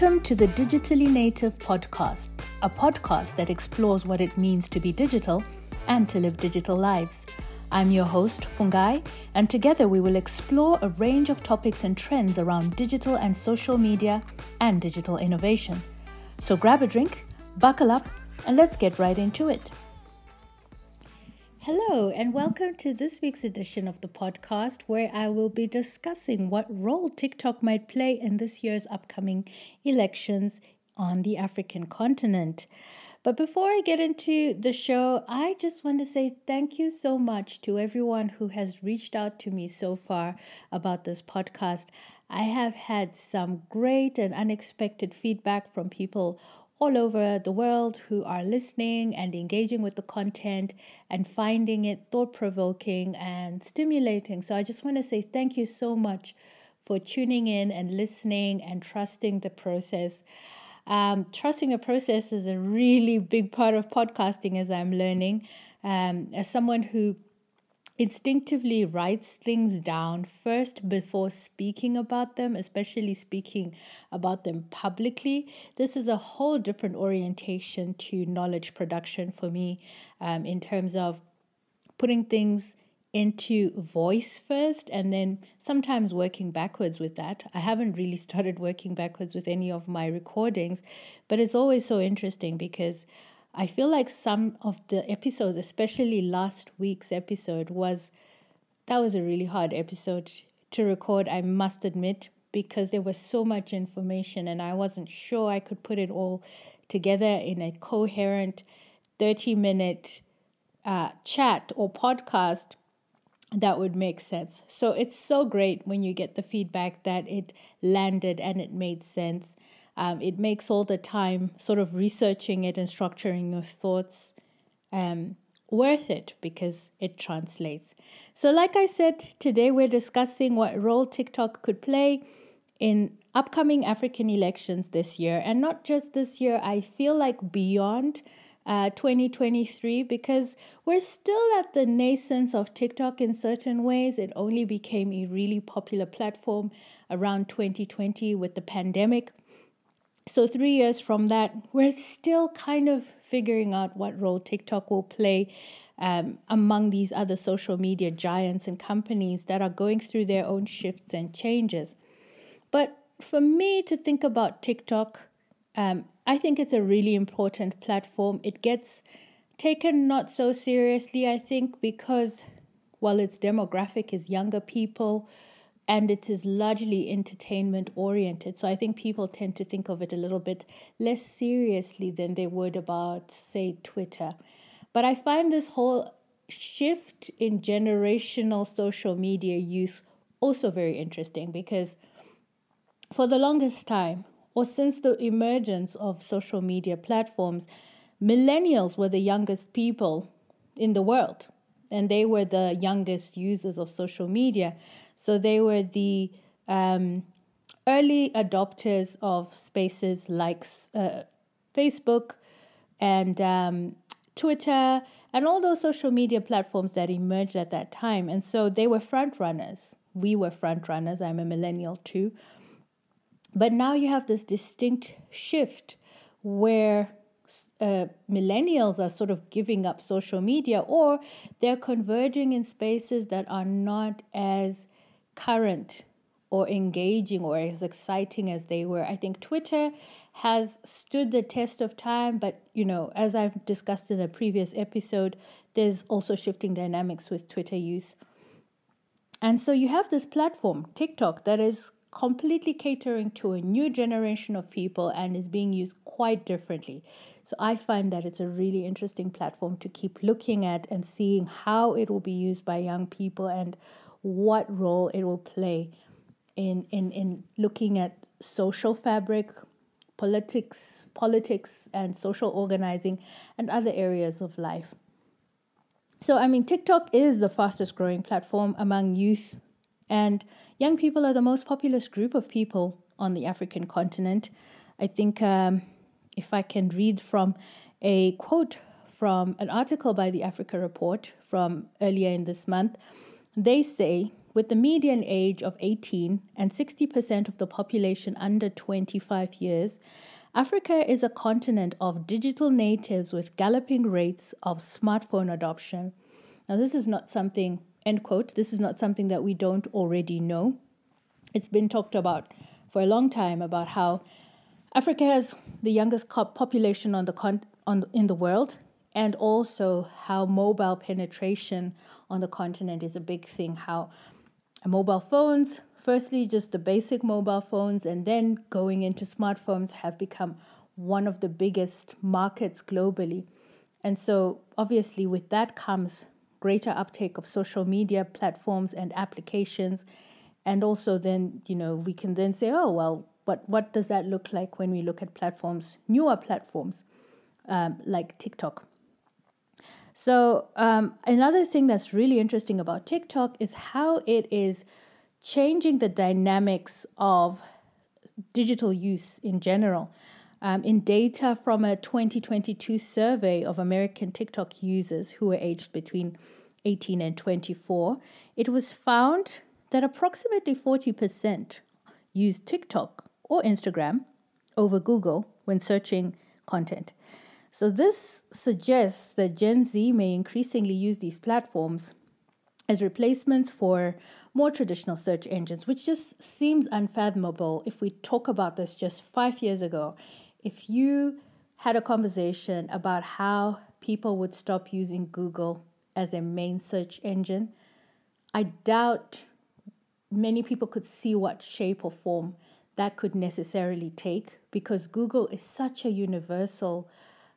Welcome to the Digitally Native Podcast, a podcast that explores what it means to be digital and to live digital lives. I'm your host, Fungai, and together we will explore a range of topics and trends around digital and social media and digital innovation. So grab a drink, buckle up, and let's get right into it. Hello, and welcome to this week's edition of the podcast, where I will be discussing what role TikTok might play in this year's upcoming elections on the African continent. But before I get into the show, I just want to say thank you so much to everyone who has reached out to me so far about this podcast. I have had some great and unexpected feedback from people all over the world who are listening and engaging with the content and finding it thought provoking and stimulating. So I just want to say thank you so much for tuning in and listening and trusting the process. Um, trusting a process is a really big part of podcasting as I'm learning. Um, as someone who instinctively writes things down first before speaking about them, especially speaking about them publicly. This is a whole different orientation to knowledge production for me um, in terms of putting things into voice first and then sometimes working backwards with that. I haven't really started working backwards with any of my recordings, but it's always so interesting because I feel like some of the episodes, especially last week's episode, was that was a really hard episode to record, I must admit, because there was so much information and I wasn't sure I could put it all together in a coherent 30 minute uh, chat or podcast that would make sense. So it's so great when you get the feedback that it landed and it made sense. Um, it makes all the time sort of researching it and structuring your thoughts um, worth it because it translates. So, like I said, today we're discussing what role TikTok could play in upcoming African elections this year. And not just this year, I feel like beyond. Uh, 2023 because we're still at the nascence of TikTok in certain ways. It only became a really popular platform around 2020 with the pandemic. So, three years from that, we're still kind of figuring out what role TikTok will play um, among these other social media giants and companies that are going through their own shifts and changes. But for me to think about TikTok, um, I think it's a really important platform. It gets taken not so seriously, I think, because while its demographic is younger people, and it is largely entertainment oriented. So I think people tend to think of it a little bit less seriously than they would about, say, Twitter. But I find this whole shift in generational social media use also very interesting because for the longest time, or since the emergence of social media platforms, millennials were the youngest people in the world and they were the youngest users of social media. So they were the um, early adopters of spaces like uh, Facebook and um, Twitter and all those social media platforms that emerged at that time. And so they were front runners. We were front runners. I'm a millennial too. But now you have this distinct shift where uh, millennials are sort of giving up social media or they're converging in spaces that are not as current or engaging or as exciting as they were. I think Twitter has stood the test of time, but you know, as I've discussed in a previous episode, there's also shifting dynamics with Twitter use. And so you have this platform, TikTok, that is completely catering to a new generation of people and is being used quite differently. So I find that it's a really interesting platform to keep looking at and seeing how it will be used by young people and what role it will play in in, in looking at social fabric, politics, politics and social organizing and other areas of life. So I mean TikTok is the fastest growing platform among youth and young people are the most populous group of people on the African continent. I think um, if I can read from a quote from an article by the Africa Report from earlier in this month, they say with the median age of 18 and 60% of the population under 25 years, Africa is a continent of digital natives with galloping rates of smartphone adoption. Now, this is not something, end quote, this is not something that we don't already know. It's been talked about for a long time about how Africa has the youngest population on the con- on in the world, and also how mobile penetration on the continent is a big thing. How mobile phones, firstly, just the basic mobile phones, and then going into smartphones have become one of the biggest markets globally. And so, obviously, with that comes greater uptake of social media platforms and applications. And also, then, you know, we can then say, oh, well, what, what does that look like when we look at platforms, newer platforms um, like TikTok? So, um, another thing that's really interesting about TikTok is how it is changing the dynamics of digital use in general. Um, in data from a 2022 survey of American TikTok users who were aged between 18 and 24, it was found that approximately 40% used TikTok or Instagram over Google when searching content. So, this suggests that Gen Z may increasingly use these platforms as replacements for more traditional search engines, which just seems unfathomable if we talk about this just five years ago. If you had a conversation about how people would stop using Google as a main search engine, I doubt many people could see what shape or form that could necessarily take because Google is such a universal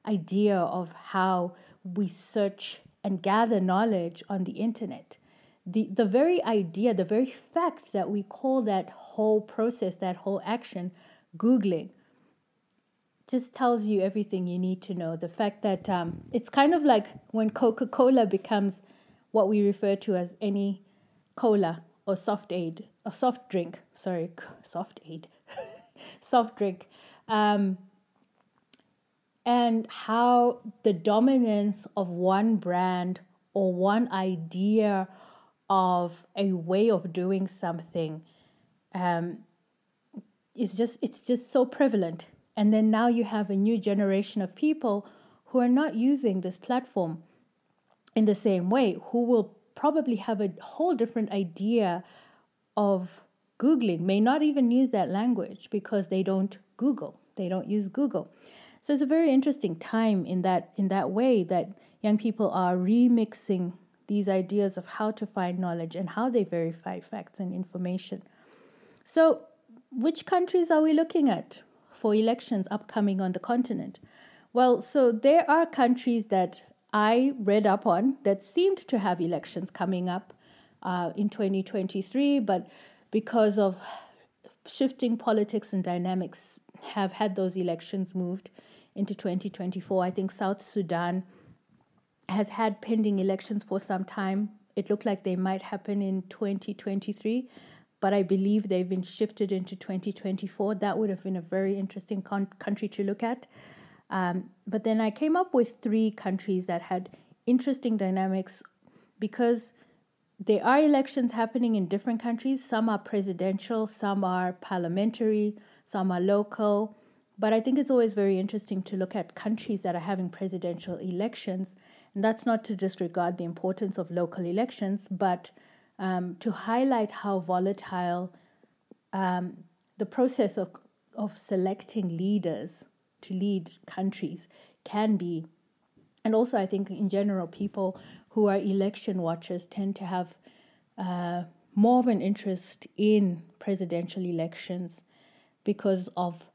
idea of how we search and gather knowledge on the internet. The, the very idea, the very fact that we call that whole process, that whole action, Googling, just tells you everything you need to know. The fact that um, it's kind of like when Coca Cola becomes what we refer to as any cola or soft aid, a soft drink, sorry, soft aid, soft drink. Um, and how the dominance of one brand or one idea of a way of doing something um, is just it's just so prevalent. And then now you have a new generation of people who are not using this platform in the same way who will probably have a whole different idea of googling may not even use that language because they don't google. They don't use google so it's a very interesting time in that in that way that young people are remixing these ideas of how to find knowledge and how they verify facts and information. So, which countries are we looking at for elections upcoming on the continent? Well, so there are countries that I read up on that seemed to have elections coming up uh, in 2023, but because of shifting politics and dynamics, have had those elections moved into 2024. I think South Sudan has had pending elections for some time. It looked like they might happen in 2023, but I believe they've been shifted into 2024. That would have been a very interesting con- country to look at. Um, but then I came up with three countries that had interesting dynamics because there are elections happening in different countries. Some are presidential, some are parliamentary, some are local. But I think it's always very interesting to look at countries that are having presidential elections. And that's not to disregard the importance of local elections, but um, to highlight how volatile um, the process of, of selecting leaders to lead countries can be. And also, I think in general, people who are election watchers tend to have uh, more of an interest in presidential elections because of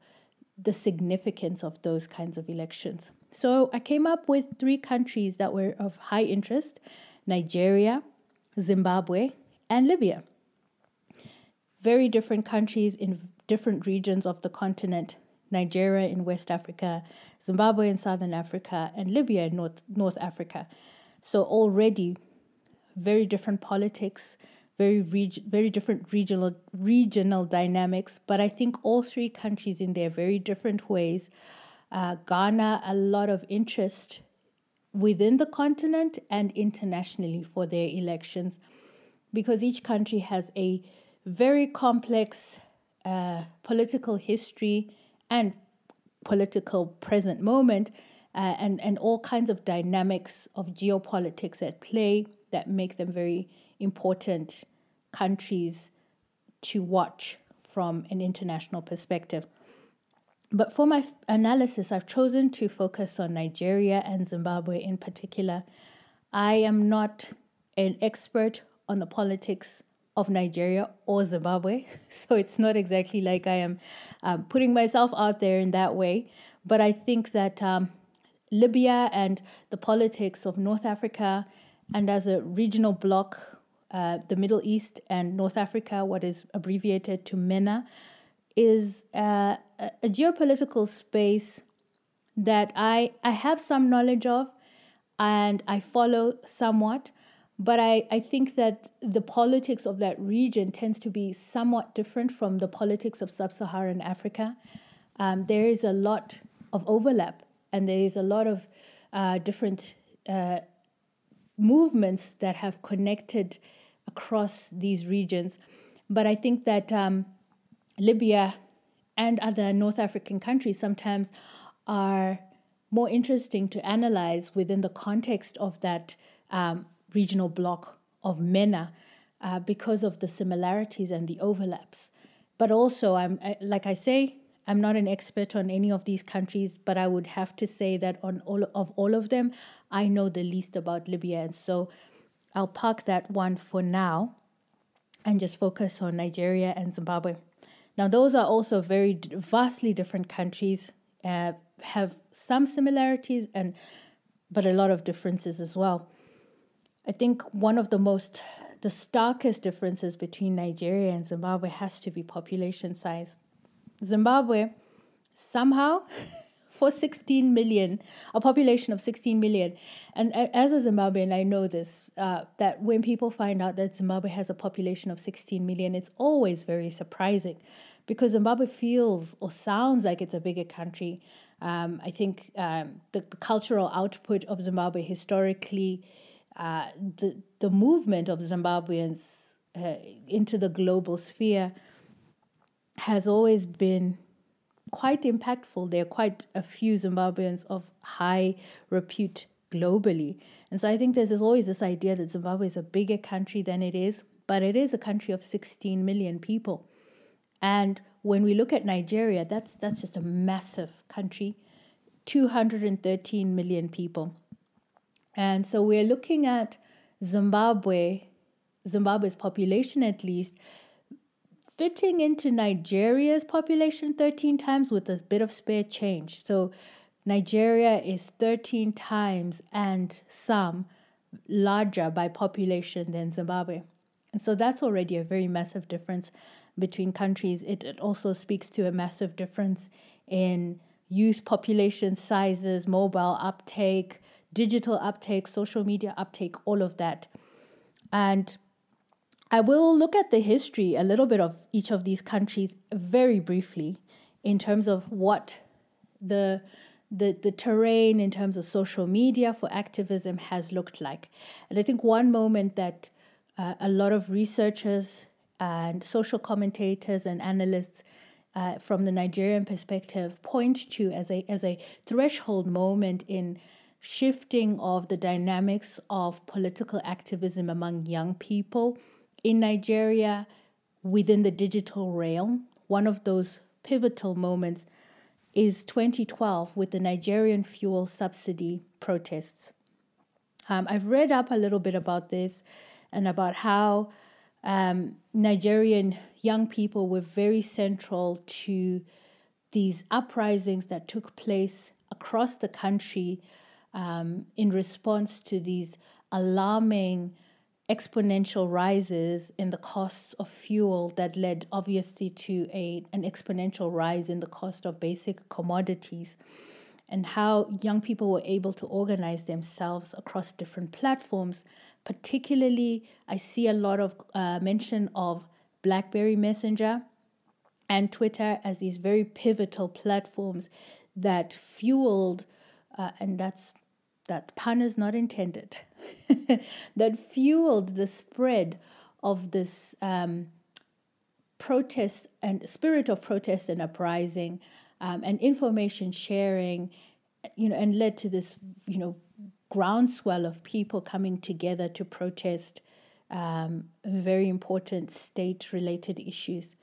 the significance of those kinds of elections. So I came up with three countries that were of high interest Nigeria, Zimbabwe, and Libya. Very different countries in different regions of the continent Nigeria in West Africa, Zimbabwe in Southern Africa, and Libya in North, North Africa. So already very different politics, very reg- very different regional regional dynamics. But I think all three countries, in their very different ways, uh, garner a lot of interest within the continent and internationally for their elections. because each country has a very complex uh, political history and political present moment, uh, and, and all kinds of dynamics of geopolitics at play that make them very important countries to watch from an international perspective. But for my analysis, I've chosen to focus on Nigeria and Zimbabwe in particular. I am not an expert on the politics of Nigeria or Zimbabwe, so it's not exactly like I am um, putting myself out there in that way. But I think that um, Libya and the politics of North Africa, and as a regional bloc, uh, the Middle East and North Africa, what is abbreviated to MENA, is uh, a geopolitical space that I, I have some knowledge of and I follow somewhat. But I, I think that the politics of that region tends to be somewhat different from the politics of sub Saharan Africa. Um, there is a lot of overlap and there is a lot of uh, different uh, movements that have connected across these regions. But I think that um, Libya and other North African countries sometimes are more interesting to analyze within the context of that um, regional bloc of MENA uh, because of the similarities and the overlaps. But also, I'm like I say, I'm not an expert on any of these countries, but I would have to say that on all of all of them, I know the least about Libya, and so I'll park that one for now, and just focus on Nigeria and Zimbabwe. Now, those are also very vastly different countries, uh, have some similarities and but a lot of differences as well. I think one of the most, the starkest differences between Nigeria and Zimbabwe has to be population size. Zimbabwe, somehow, for 16 million, a population of 16 million. And as a Zimbabwean, I know this uh, that when people find out that Zimbabwe has a population of 16 million, it's always very surprising because Zimbabwe feels or sounds like it's a bigger country. Um, I think um, the, the cultural output of Zimbabwe historically uh, the the movement of Zimbabweans uh, into the global sphere has always been quite impactful. There are quite a few Zimbabweans of high repute globally. And so I think there's always this idea that Zimbabwe is a bigger country than it is, but it is a country of 16 million people. And when we look at Nigeria, that's that's just a massive country, 213 million people. And so we're looking at Zimbabwe, Zimbabwe's population at least, fitting into Nigeria's population 13 times with a bit of spare change. So Nigeria is 13 times and some larger by population than Zimbabwe. And so that's already a very massive difference between countries. It, it also speaks to a massive difference in youth population sizes, mobile uptake, digital uptake, social media uptake, all of that. And I will look at the history, a little bit of each of these countries very briefly in terms of what the the, the terrain in terms of social media for activism has looked like. And I think one moment that uh, a lot of researchers and social commentators and analysts uh, from the Nigerian perspective point to as a, as a threshold moment in shifting of the dynamics of political activism among young people in Nigeria within the digital realm. One of those pivotal moments is 2012 with the Nigerian fuel subsidy protests. Um, I've read up a little bit about this and about how um, Nigerian young people were very central to these uprisings that took place across the country um, in response to these alarming exponential rises in the costs of fuel that led obviously to a, an exponential rise in the cost of basic commodities and how young people were able to organize themselves across different platforms. Particularly i see a lot of uh, mention of blackberry messenger and twitter as these very pivotal platforms that fueled uh, and that's that pun is not intended, that fueled the spread of this um, protest and spirit of protest and uprising um, and information sharing, you know, and led to this, you know, groundswell of people coming together to protest um, very important state related issues.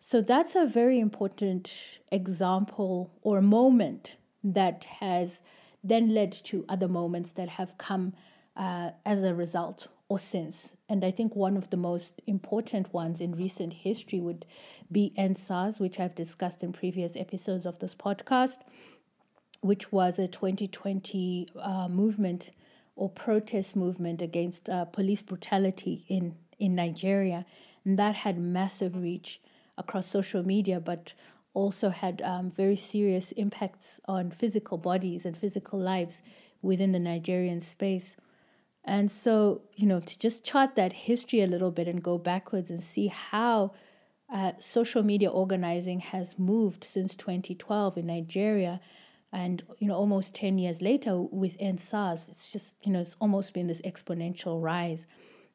So that's a very important example or moment that has then led to other moments that have come uh, as a result or since. And I think one of the most important ones in recent history would be EndSARS, which I've discussed in previous episodes of this podcast, which was a 2020 uh, movement or protest movement against uh, police brutality in, in Nigeria. And that had massive reach across social media, but also had um, very serious impacts on physical bodies and physical lives within the Nigerian space. And so, you know, to just chart that history a little bit and go backwards and see how uh, social media organizing has moved since 2012 in Nigeria. And, you know, almost 10 years later with EndSARS, it's just, you know, it's almost been this exponential rise.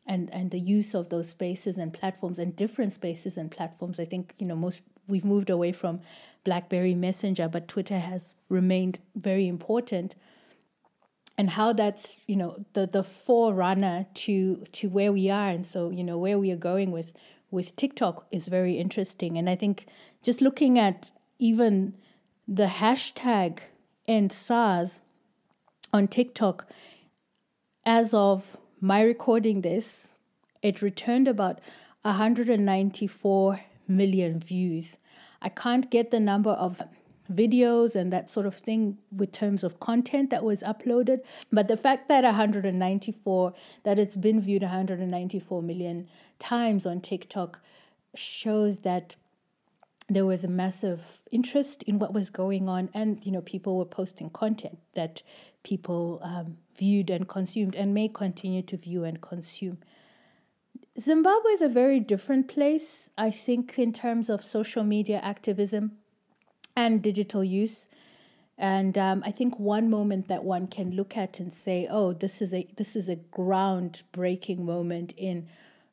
And, and the use of those spaces and platforms and different spaces and platforms. I think, you know, most we've moved away from BlackBerry Messenger, but Twitter has remained very important. And how that's you know the the forerunner to to where we are and so you know where we are going with with TikTok is very interesting. And I think just looking at even the hashtag EndSARS on TikTok as of my recording this it returned about 194 million views. I can't get the number of videos and that sort of thing with terms of content that was uploaded. But the fact that 194 that it's been viewed 194 million times on TikTok shows that there was a massive interest in what was going on and you know people were posting content that people um, viewed and consumed and may continue to view and consume zimbabwe is a very different place i think in terms of social media activism and digital use. And um, I think one moment that one can look at and say, "Oh, this is a this is a groundbreaking moment in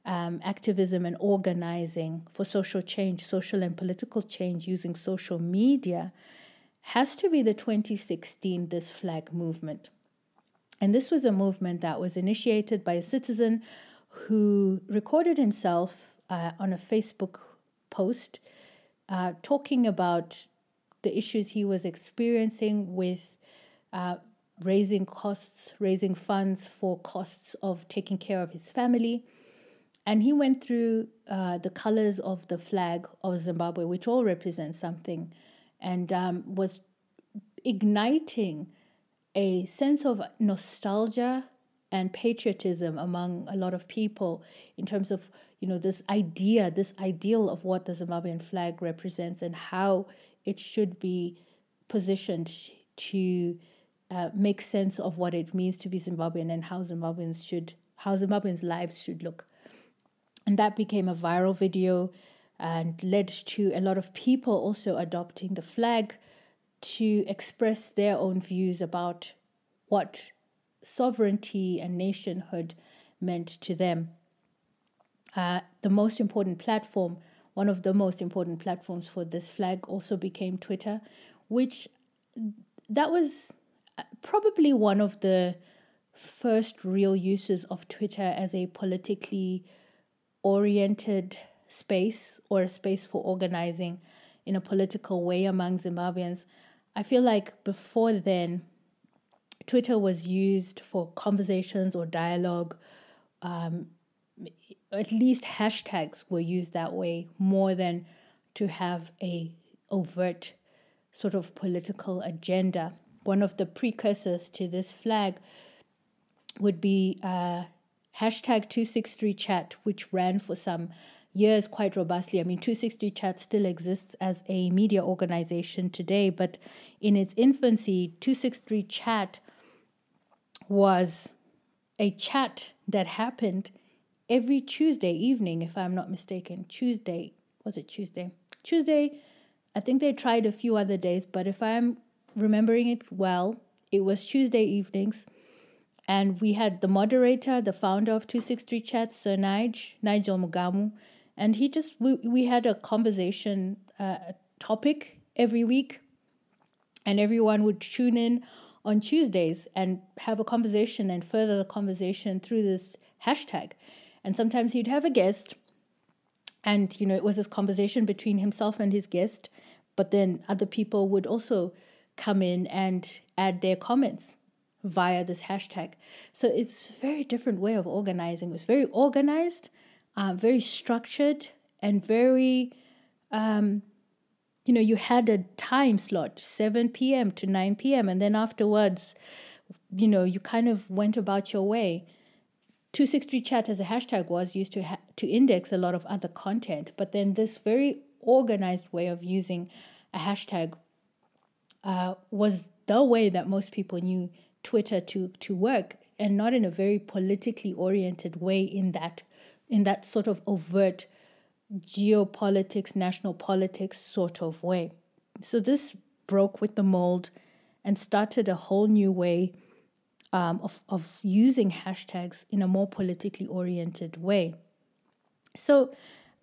um, activism and organizing for social change, social and political change using social media," has to be the 2016 This Flag movement. And this was a movement that was initiated by a citizen who recorded himself uh, on a Facebook post uh, talking about the issues he was experiencing with uh, raising costs, raising funds for costs of taking care of his family. And he went through uh, the colors of the flag of Zimbabwe, which all represent something, and um, was igniting a sense of nostalgia and patriotism among a lot of people in terms of you know this idea this ideal of what the zimbabwean flag represents and how it should be positioned to uh, make sense of what it means to be Zimbabwean and how Zimbabweans should how Zimbabweans' lives should look. And that became a viral video and led to a lot of people also adopting the flag to express their own views about what sovereignty and nationhood meant to them. Uh, the most important platform one of the most important platforms for this flag also became Twitter, which that was uh, probably one of the first real uses of Twitter as a politically oriented space or a space for organizing in a political way among Zimbabweans. I feel like before then, Twitter was used for conversations or dialogue um, at least hashtags were used that way more than to have a overt sort of political agenda. One of the precursors to this flag would be uh, hashtag 263chat, which ran for some years quite robustly. I mean, 263chat still exists as a media organization today, but in its infancy, 263chat was a chat that happened every Tuesday evening, if I'm not mistaken. Tuesday, was it Tuesday? Tuesday, I think they tried a few other days, but if I'm remembering it well, it was Tuesday evenings. And we had the moderator, the founder of 263 Chats, Sir Nige, Nigel Mugamu, and he just, we, we had a conversation uh, topic every week, and everyone would tune in on Tuesdays and have a conversation and further the conversation through this hashtag. And sometimes he'd have a guest, and you know, it was this conversation between himself and his guest, but then other people would also come in and add their comments via this hashtag. So it's a very different way of organizing. It was very organized, uh, very structured, and very, um, you know, you had a time slot, 7 p.m. to 9 p.m. And then afterwards, you know, you kind of went about your way. 263 chat as a hashtag was used to ha- to index a lot of other content, but then this very organized way of using a hashtag uh, was the way that most people knew Twitter to to work, and not in a very politically oriented way. In that, in that sort of overt geopolitics, national politics sort of way. So this broke with the mold and started a whole new way um, of, of using hashtags in a more politically oriented way. So,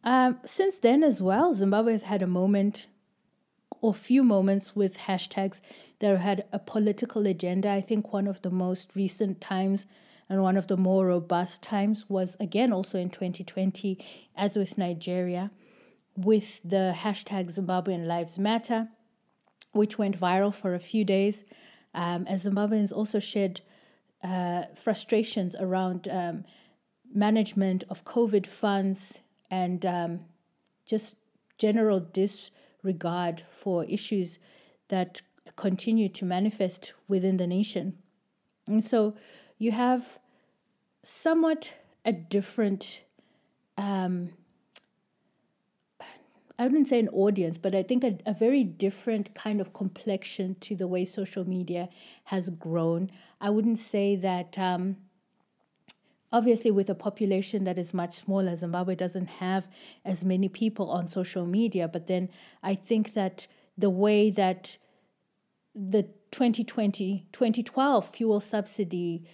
um, since then as well, Zimbabwe has had a moment or few moments with hashtags that had a political agenda. I think one of the most recent times and one of the more robust times was again also in 2020, as with Nigeria, with the hashtag Zimbabwean Lives Matter, which went viral for a few days, um, as Zimbabweans also shared uh, frustrations around um, management of COVID funds and um, just general disregard for issues that continue to manifest within the nation. And so you have somewhat a different um, I wouldn't say an audience, but I think a, a very different kind of complexion to the way social media has grown. I wouldn't say that, um, obviously, with a population that is much smaller, Zimbabwe doesn't have as many people on social media, but then I think that the way that the 2020 2012 fuel subsidy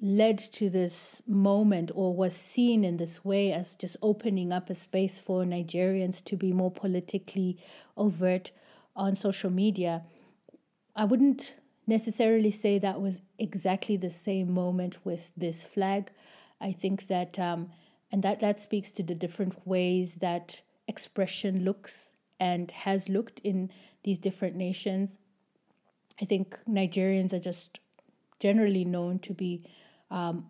led to this moment or was seen in this way as just opening up a space for Nigerians to be more politically overt on social media. I wouldn't necessarily say that was exactly the same moment with this flag. I think that, um, and that, that speaks to the different ways that expression looks and has looked in these different nations. I think Nigerians are just generally known to be um,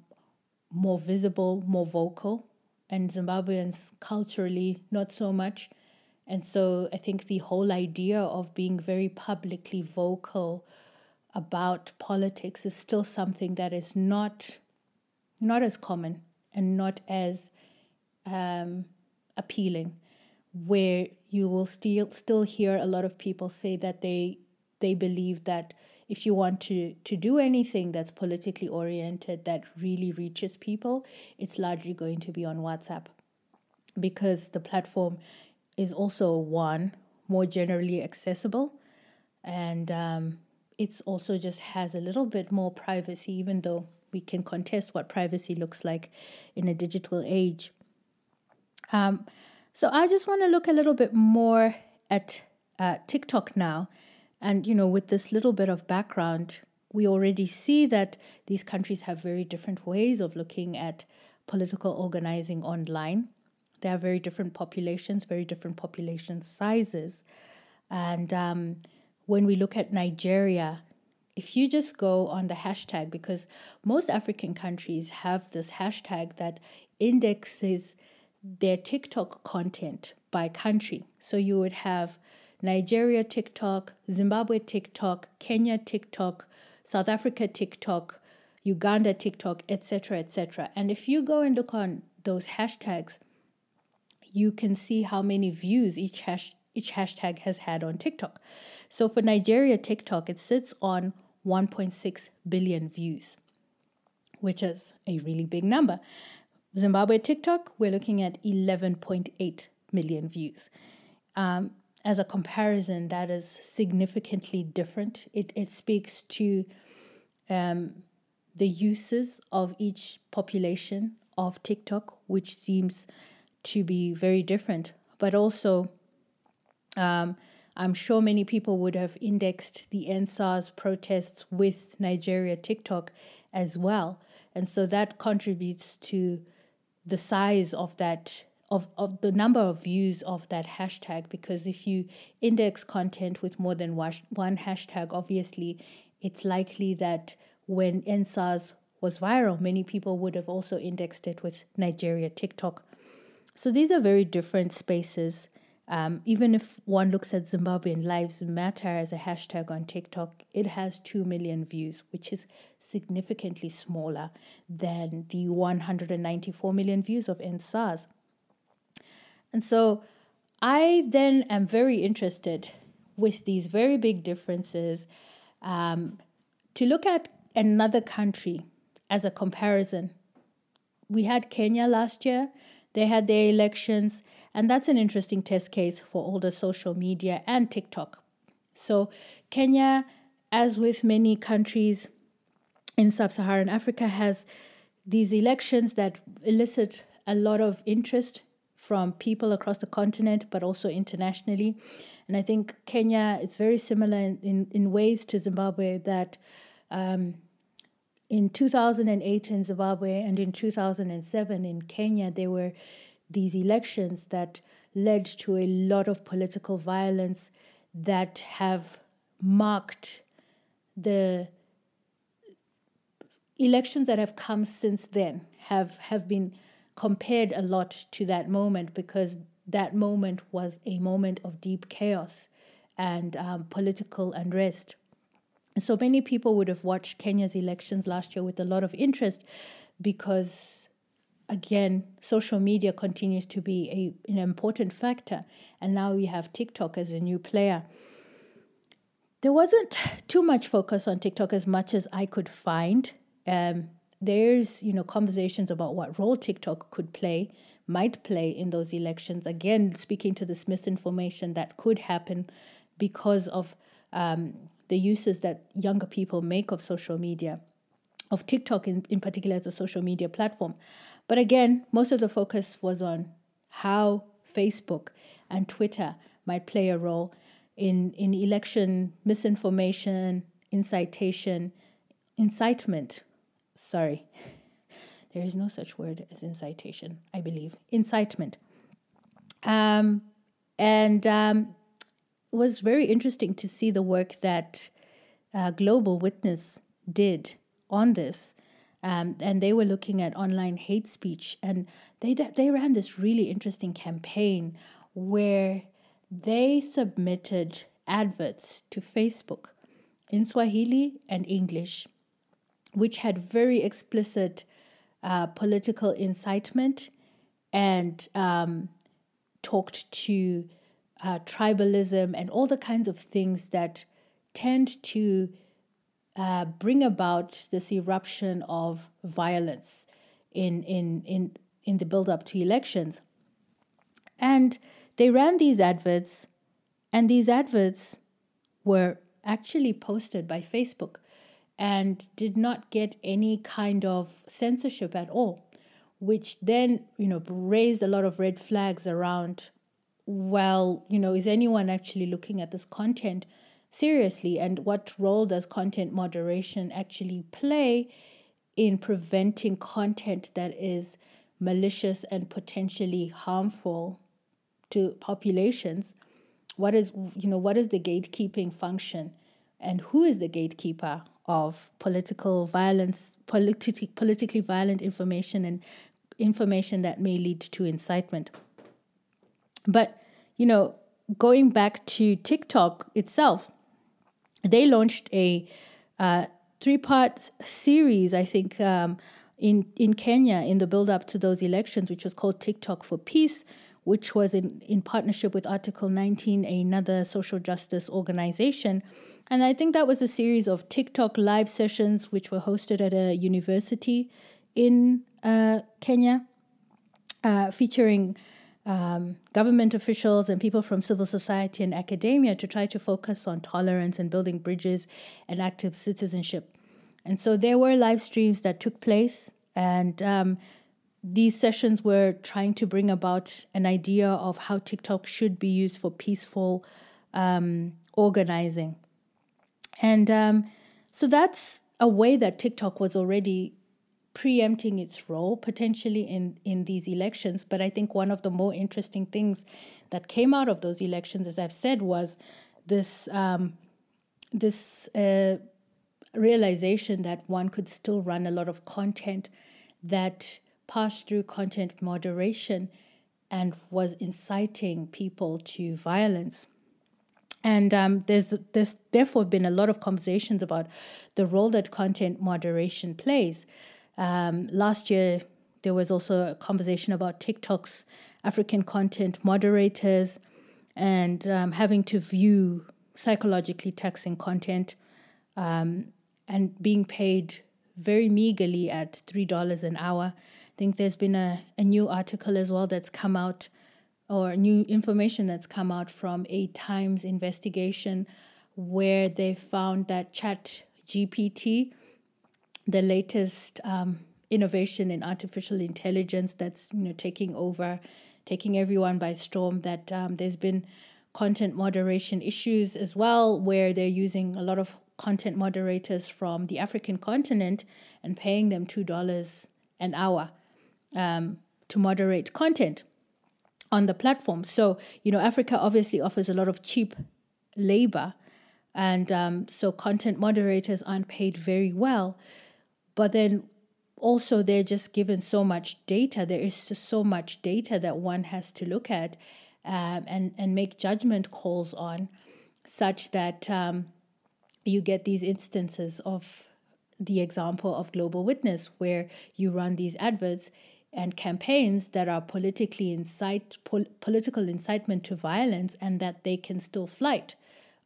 more visible, more vocal, and Zimbabweans culturally not so much. And so I think the whole idea of being very publicly vocal about politics is still something that is not not as common and not as um, appealing. Where you will still still hear a lot of people say that they they believe that if you want to, to do anything that's politically oriented that really reaches people, it's largely going to be on WhatsApp. Because the platform is also one more generally accessible and um, it's also just has a little bit more privacy even though we can contest what privacy looks like in a digital age. Um, so i just want to look a little bit more at uh, tiktok now and, you know, with this little bit of background, we already see that these countries have very different ways of looking at political organizing online. They have very different populations, very different population sizes. And um, when we look at Nigeria, if you just go on the hashtag, because most African countries have this hashtag that indexes their TikTok content by country. So you would have Nigeria TikTok, Zimbabwe TikTok, Kenya TikTok, South Africa TikTok, Uganda TikTok, etc., etc. And if you go and look on those hashtags, you can see how many views each hash each hashtag has had on TikTok. So for Nigeria TikTok, it sits on 1.6 billion views, which is a really big number. Zimbabwe TikTok, we're looking at 11.8 million views. Um, as a comparison that is significantly different. It, it speaks to um, the uses of each population of TikTok, which seems to be very different. But also, um, I'm sure many people would have indexed the EndSARS protests with Nigeria TikTok as well. And so that contributes to the size of that of, of the number of views of that hashtag because if you index content with more than one hashtag obviously it's likely that when EndSARS was viral many people would have also indexed it with Nigeria TikTok so these are very different spaces um, even if one looks at Zimbabwean Lives Matter as a hashtag on TikTok, it has 2 million views, which is significantly smaller than the 194 million views of EndSARS. And so I then am very interested with these very big differences um, to look at another country as a comparison. We had Kenya last year they had their elections, and that's an interesting test case for the social media and TikTok. So, Kenya, as with many countries in sub Saharan Africa, has these elections that elicit a lot of interest from people across the continent, but also internationally. And I think Kenya is very similar in, in, in ways to Zimbabwe that um, in 2008 in Zimbabwe and in 2007 in Kenya, there were these elections that led to a lot of political violence that have marked the elections that have come since then have have been compared a lot to that moment because that moment was a moment of deep chaos and um, political unrest. So many people would have watched Kenya's elections last year with a lot of interest because, again, social media continues to be a, an important factor. And now we have TikTok as a new player. There wasn't too much focus on TikTok as much as I could find. Um, there's you know conversations about what role TikTok could play, might play in those elections. Again, speaking to this misinformation that could happen because of um, the uses that younger people make of social media, of TikTok in, in particular as a social media platform. But again, most of the focus was on how Facebook and Twitter might play a role in, in election misinformation, incitation, incitement. Sorry, there is no such word as incitation, I believe. Incitement. Um, and um, was very interesting to see the work that uh, Global Witness did on this. Um, and they were looking at online hate speech, and they they ran this really interesting campaign where they submitted adverts to Facebook in Swahili and English, which had very explicit uh, political incitement and um, talked to uh, tribalism, and all the kinds of things that tend to uh, bring about this eruption of violence in, in, in, in the build up to elections. And they ran these adverts, and these adverts were actually posted by Facebook and did not get any kind of censorship at all, which then, you know, raised a lot of red flags around well, you know, is anyone actually looking at this content seriously? And what role does content moderation actually play in preventing content that is malicious and potentially harmful to populations? What is, you know, what is the gatekeeping function? And who is the gatekeeper of political violence, politi- politically violent information and information that may lead to incitement? But, you know, going back to TikTok itself, they launched a uh, three part series, I think, um, in, in Kenya in the build up to those elections, which was called TikTok for Peace, which was in, in partnership with Article 19, another social justice organization. And I think that was a series of TikTok live sessions, which were hosted at a university in uh, Kenya, uh, featuring um, government officials and people from civil society and academia to try to focus on tolerance and building bridges and active citizenship. And so there were live streams that took place, and um, these sessions were trying to bring about an idea of how TikTok should be used for peaceful um, organizing. And um, so that's a way that TikTok was already preempting its role potentially in, in these elections. But I think one of the more interesting things that came out of those elections, as I've said, was this um, this uh, realization that one could still run a lot of content that passed through content moderation and was inciting people to violence. And um, there's there's therefore been a lot of conversations about the role that content moderation plays. Um, last year, there was also a conversation about TikTok's African content moderators and um, having to view psychologically taxing content um, and being paid very meagerly at $3 an hour. I think there's been a, a new article as well that's come out, or new information that's come out from a Times investigation where they found that Chat GPT, the latest um, innovation in artificial intelligence that's you know taking over, taking everyone by storm, that um, there's been content moderation issues as well, where they're using a lot of content moderators from the African continent and paying them $2 an hour um, to moderate content on the platform. So, you know, Africa obviously offers a lot of cheap labor. And um, so content moderators aren't paid very well. But then also, they're just given so much data. There is just so much data that one has to look at um, and, and make judgment calls on, such that um, you get these instances of the example of Global Witness, where you run these adverts and campaigns that are politically incite pol- political incitement to violence, and that they can still flight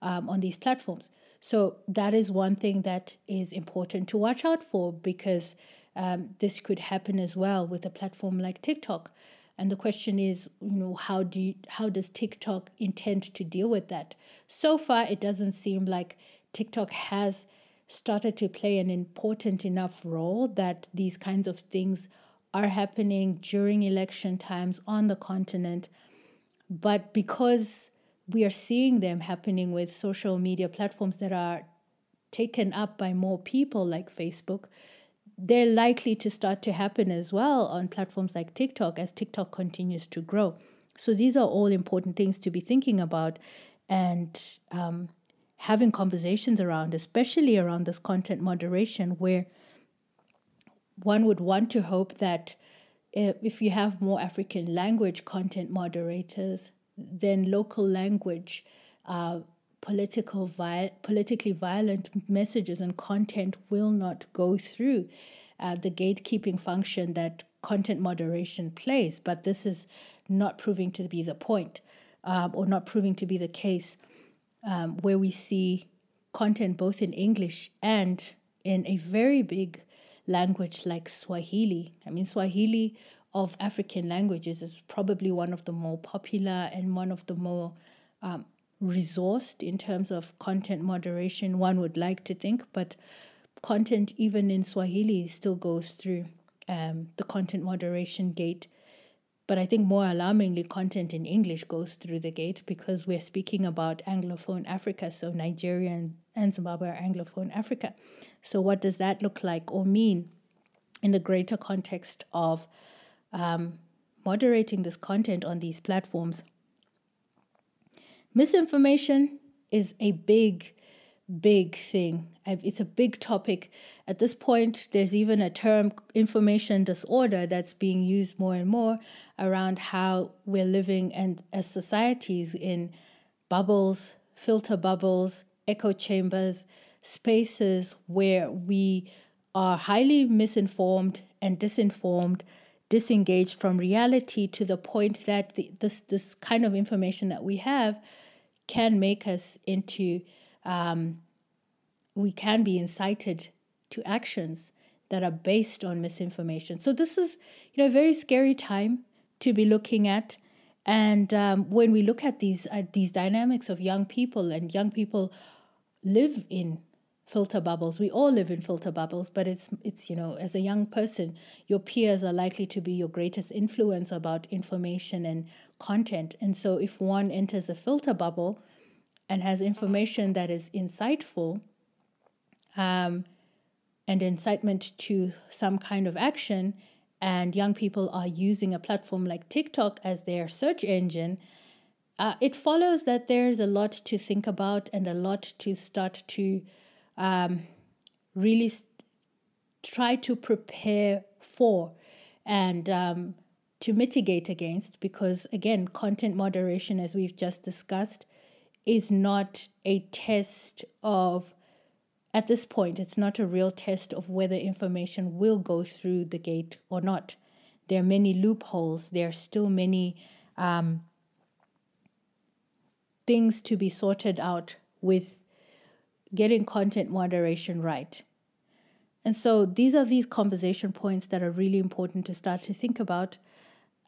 um, on these platforms. So that is one thing that is important to watch out for because um, this could happen as well with a platform like TikTok. And the question is, you know, how do you, how does TikTok intend to deal with that? So far, it doesn't seem like TikTok has started to play an important enough role that these kinds of things are happening during election times on the continent. But because we are seeing them happening with social media platforms that are taken up by more people like Facebook, they're likely to start to happen as well on platforms like TikTok as TikTok continues to grow. So these are all important things to be thinking about and um, having conversations around, especially around this content moderation, where one would want to hope that if you have more African language content moderators, then local language uh, political vi- politically violent messages and content will not go through uh, the gatekeeping function that content moderation plays. But this is not proving to be the point, um, or not proving to be the case, um, where we see content both in English and in a very big language like Swahili. I mean, Swahili of African languages is probably one of the more popular and one of the more um, resourced in terms of content moderation, one would like to think, but content even in Swahili still goes through um, the content moderation gate. But I think more alarmingly, content in English goes through the gate because we're speaking about Anglophone Africa. So Nigeria and, Zimbabwe are Anglophone Africa. So, what does that look like or mean in the greater context of um, moderating this content on these platforms? Misinformation is a big, big thing. It's a big topic. At this point, there's even a term, information disorder, that's being used more and more around how we're living and as societies in bubbles, filter bubbles, echo chambers, spaces where we are highly misinformed and disinformed, disengaged from reality to the point that the, this this kind of information that we have can make us into, um, we can be incited to actions that are based on misinformation. So this is, you know, a very scary time to be looking at. And um, when we look at these uh, these dynamics of young people, and young people live in filter bubbles. We all live in filter bubbles, but it's it's you know, as a young person, your peers are likely to be your greatest influence about information and content. And so if one enters a filter bubble and has information that is inciteful, um, and incitement to some kind of action, and young people are using a platform like TikTok as their search engine, uh, it follows that there's a lot to think about and a lot to start to um, really st- try to prepare for and um, to mitigate against because again content moderation as we've just discussed is not a test of at this point it's not a real test of whether information will go through the gate or not there are many loopholes there are still many um, things to be sorted out with getting content moderation right. And so these are these conversation points that are really important to start to think about.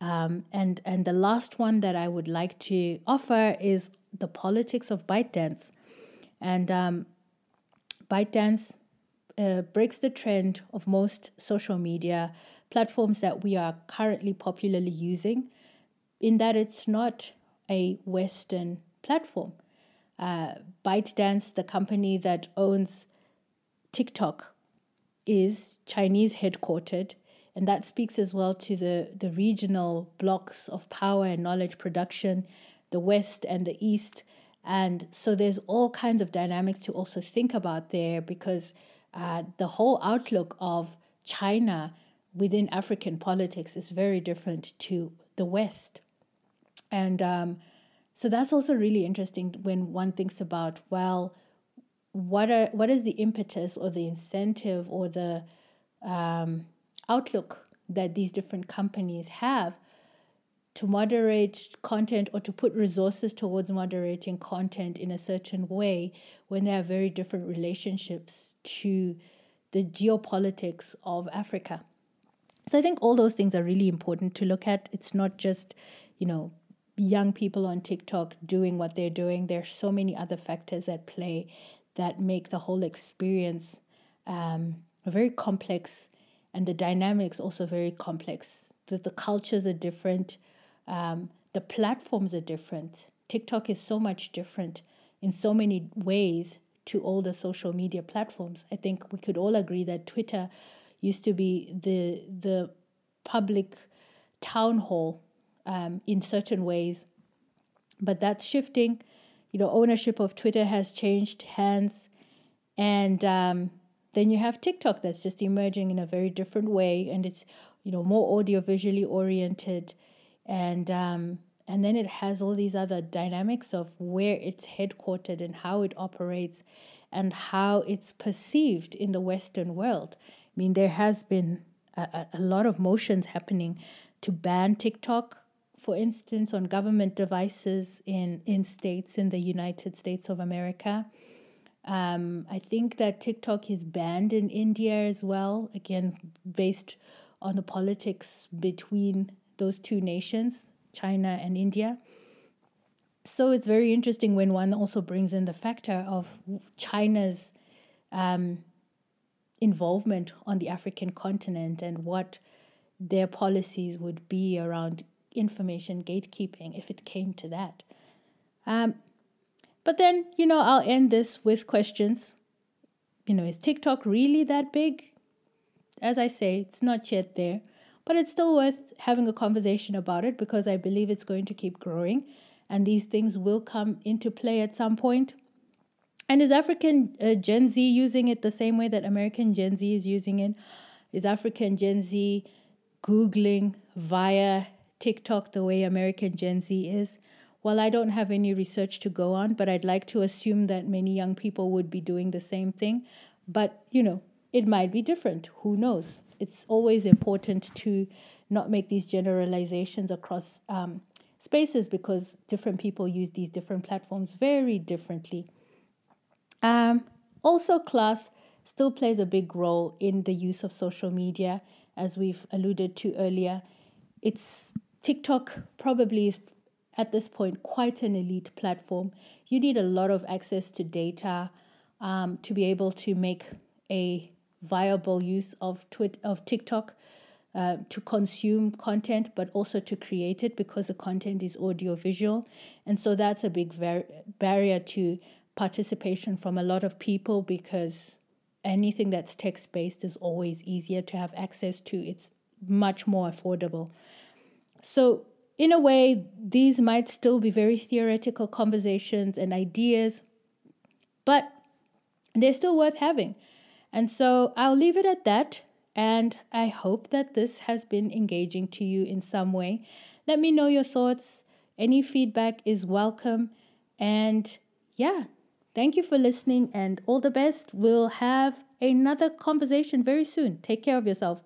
Um, and and the last one that I would like to offer is the politics of ByteDance. And um, ByteDance uh, breaks the trend of most social media platforms that we are currently popularly using, in that it's not a Western platform uh, ByteDance, the company that owns TikTok, is Chinese headquartered. And that speaks as well to the, the regional blocs of power and knowledge production, the West and the East. And so there's all kinds of dynamics to also think about there because uh, the whole outlook of China within African politics is very different to the West. And um, so that's also really interesting when one thinks about, well, what are what is the impetus or the incentive or the um, outlook that these different companies have to moderate content or to put resources towards moderating content in a certain way when there are very different relationships to the geopolitics of Africa. So I think all those things are really important to look at. It's not just, you know, young people on TikTok doing what they're doing. There are so many other factors at play that make the whole experience um, very complex and the dynamics also very complex. The, the cultures are different, um, the platforms are different. TikTok is so much different in so many ways to the social media platforms. I think we could all agree that Twitter used to be the the public town hall um, in certain ways. But that's shifting. You know, ownership of Twitter has changed hands. And um, then you have TikTok that's just emerging in a very different way. And it's, you know, more audio visually oriented. And, um, and then it has all these other dynamics of where it's headquartered and how it operates and how it's perceived in the Western world. I mean, there has been a, a lot of motions happening to ban TikTok for instance, on government devices in, in states in the United States of America. Um, I think that TikTok is banned in India as well, again, based on the politics between those two nations, China and India. So it's very interesting when one also brings in the factor of China's um, involvement on the African continent and what their policies would be around information gatekeeping if it came to that. Um, but then, you know, I'll end this with questions. You know, is TikTok really that big? As I say, it's not yet there, but it's still worth having a conversation about it because I believe it's going to keep growing and these things will come into play at some point. And is African uh, Gen Z using it the same way that American Gen Z is using it? Is African Gen Z Googling via TikTok the way American Gen Z is? Well, I don't have any research to go on, but I'd like to assume that many young people would be doing the same thing. But, you know, it might be different. Who knows? It's always important to not make these generalizations across um, spaces because different people use these different platforms very differently. Um, also, class still plays a big role in the use of social media, as we've alluded to earlier. It's TikTok probably is at this point quite an elite platform. You need a lot of access to data. um, to be able to make a viable use of Twit of TikTok uh, to consume content, but also to create it because the content is audio visual, and so that's a big var- barrier to participation from a lot of people because anything that's text based is always easier to have access to. It's much more affordable. So, in a way, these might still be very theoretical conversations and ideas, but they're still worth having. And so I'll leave it at that. And I hope that this has been engaging to you in some way. Let me know your thoughts. Any feedback is welcome. And yeah, thank you for listening and all the best. We'll have another conversation very soon. Take care of yourself.